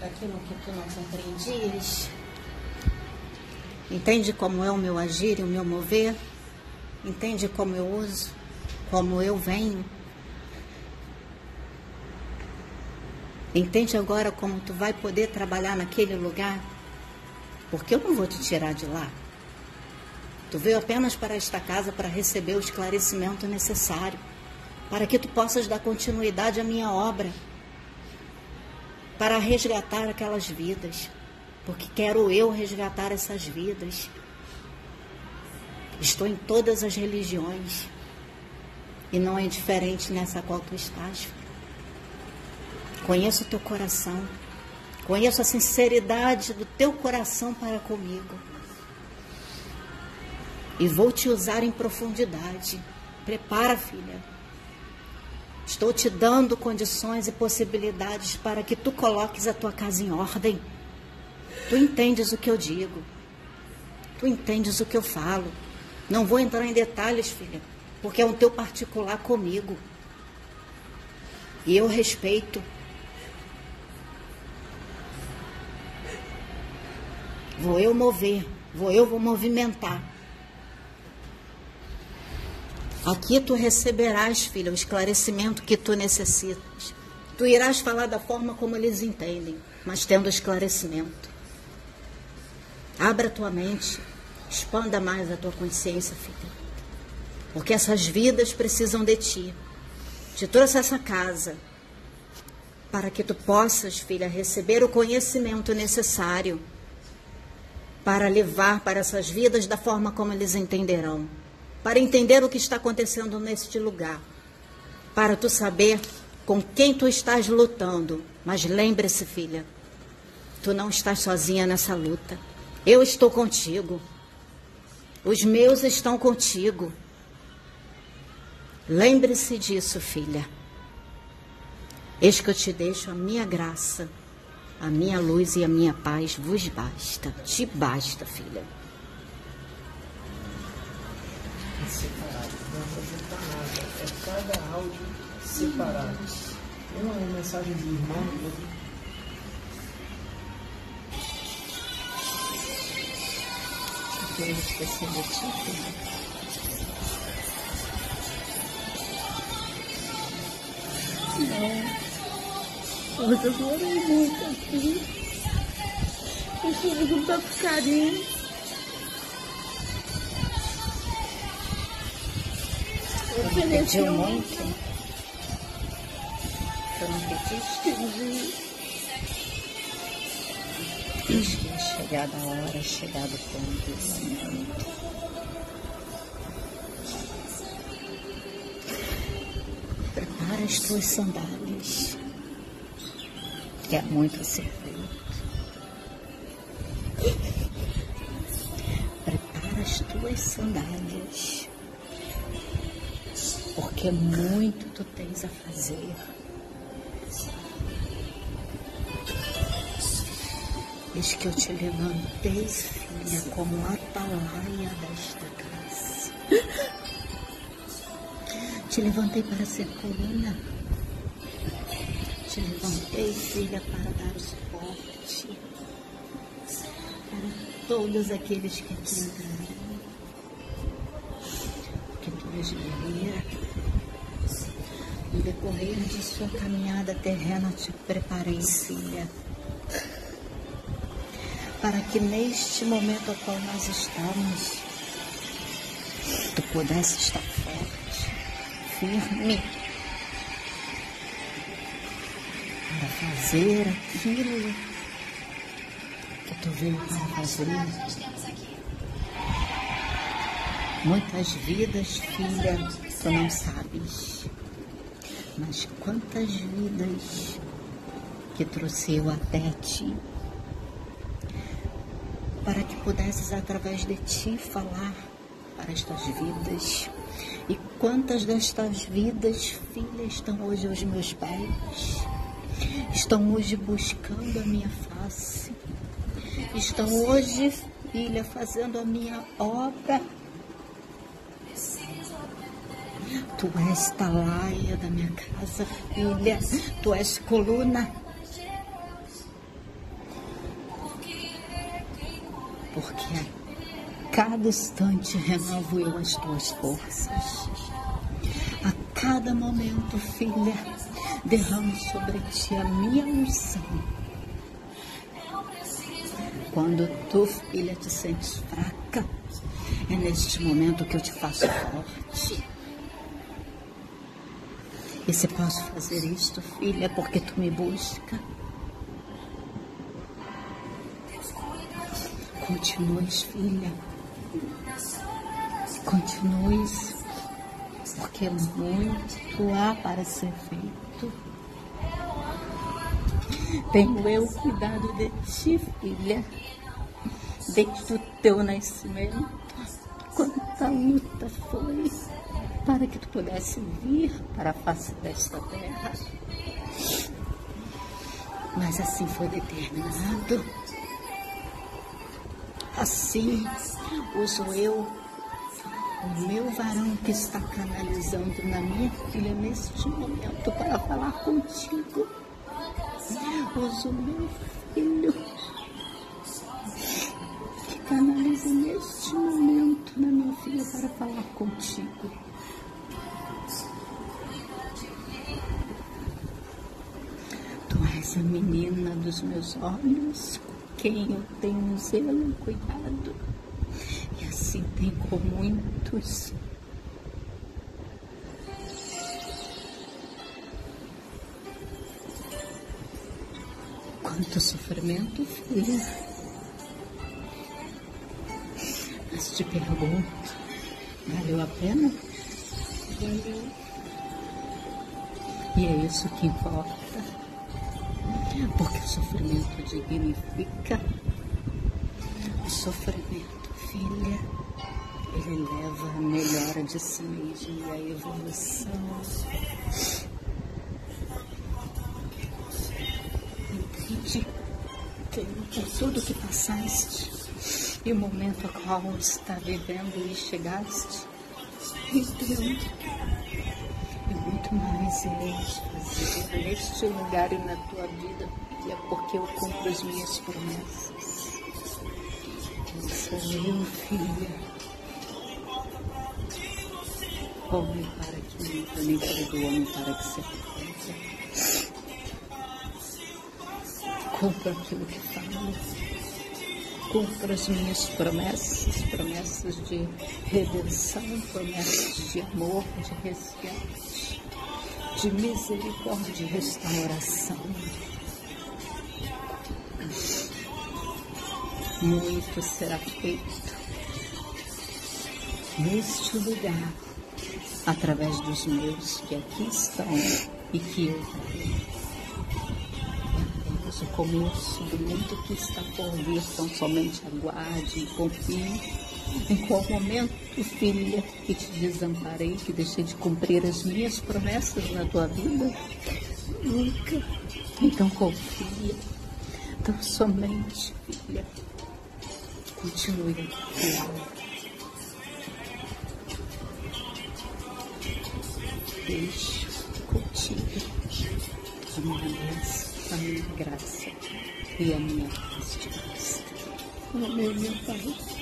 daquilo que tu não compreendias. Entende como é o meu agir e o meu mover? Entende como eu uso, como eu venho? Entende agora como tu vai poder trabalhar naquele lugar? Porque eu não vou te tirar de lá. Tu veio apenas para esta casa para receber o esclarecimento necessário, para que tu possas dar continuidade à minha obra, para resgatar aquelas vidas, porque quero eu resgatar essas vidas. Estou em todas as religiões e não é diferente nessa qual tu estás. Conheço o teu coração. Conheço a sinceridade do teu coração para comigo. E vou te usar em profundidade. Prepara, filha. Estou te dando condições e possibilidades para que tu coloques a tua casa em ordem. Tu entendes o que eu digo. Tu entendes o que eu falo. Não vou entrar em detalhes, filha, porque é um teu particular comigo. E eu respeito Vou eu mover, vou eu vou movimentar. Aqui tu receberás, filha, o esclarecimento que tu necessitas. Tu irás falar da forma como eles entendem, mas tendo esclarecimento. Abra tua mente, expanda mais a tua consciência, filha. Porque essas vidas precisam de ti. Te trouxe essa casa para que tu possas, filha, receber o conhecimento necessário para levar para essas vidas da forma como eles entenderão, para entender o que está acontecendo neste lugar, para tu saber com quem tu estás lutando. Mas lembre-se, filha, tu não estás sozinha nessa luta. Eu estou contigo. Os meus estão contigo. Lembre-se disso, filha. Eis que eu te deixo a minha graça a minha luz e a minha paz vos basta. Te basta, filha. É separado, É cada áudio separado. Uma é mensagem do irmão, de ti, filha. Não. Eu chorei muito aqui. Eu com tanto carinho. Eu Pediu muito? Tu não? Pedi. Diz que é chegada a hora, é chegado o desse momento. Prepara as tuas sandálias que é muito a ser feito. Prepara as tuas sandálias, porque muito tu tens a fazer. Eis que eu te levantei, filha, como atalaia desta casa. Te levantei para ser coluna te levantei, filha, para dar o suporte para todos aqueles que te encararão. Porque tu és guerreira. Decorrer de sua caminhada terrena, te preparei, filha, para que neste momento ao qual nós estamos, tu pudesse estar forte, firme para fazer aquilo que tu veio para fazer. Muitas vidas, filha, tu não sabes. Mas quantas vidas que trouxe eu até ti para que pudesses através de ti falar para estas vidas. E quantas destas vidas, filha, estão hoje aos meus pés? estão hoje buscando a minha face, estão hoje, filha, fazendo a minha obra. Tu és talaia da minha casa, filha. Tu és coluna. Porque a cada instante renovo eu as tuas forças. A cada momento, filha, derramo sobre ti a minha unção. Quando tu, filha, te sentes fraca, é neste momento que eu te faço forte. E se posso fazer isto, filha, é porque tu me busca. Continues, filha. Continues, porque muito há para ser feito. Tenho eu cuidado de ti, filha, desde o teu nascimento. Quanta luta foi para que tu pudesse vir para a face desta terra. Mas assim foi determinado. Assim uso eu o meu varão que está canalizando na minha filha neste momento para falar contigo. Uso o meu filho que canaliza neste momento na minha filha para falar contigo. Tu és a menina dos meus olhos, quem eu tenho zelo e cuidado. E assim tem com muitos. Quanto sofrimento, filha. Mas te pergunto, valeu a pena? Valeu. E é isso que importa. Porque o sofrimento dignifica. O sofrimento, filha, ele leva a melhora de si mesmo e a evolução. Entende? Que por tudo que passaste e o momento a qual está vivendo e chegaste, entendo e muito mais neste lugar e na tua vida, filha, porque eu cumpro as minhas promessas. Eu sou eu, filha. Homem para que minta, nem filho do homem para que se arrependa. Cumpra aquilo que falo. Cumpra as minhas promessas, promessas de redenção, promessas de amor, de resgate, de misericórdia e restauração. Muito será feito neste lugar, através dos meus que aqui estão e que eu apenas o começo do mundo que está por vir, então somente aguarde e confie. Em qual momento, filha, que te desamparei, que deixei de cumprir as minhas promessas na tua vida? Nunca. Então confia. Então somente, filha, continue fiel. Deixe contigo a minha bênção, a minha graça e a minha paz te basta. Amém, meu Pai.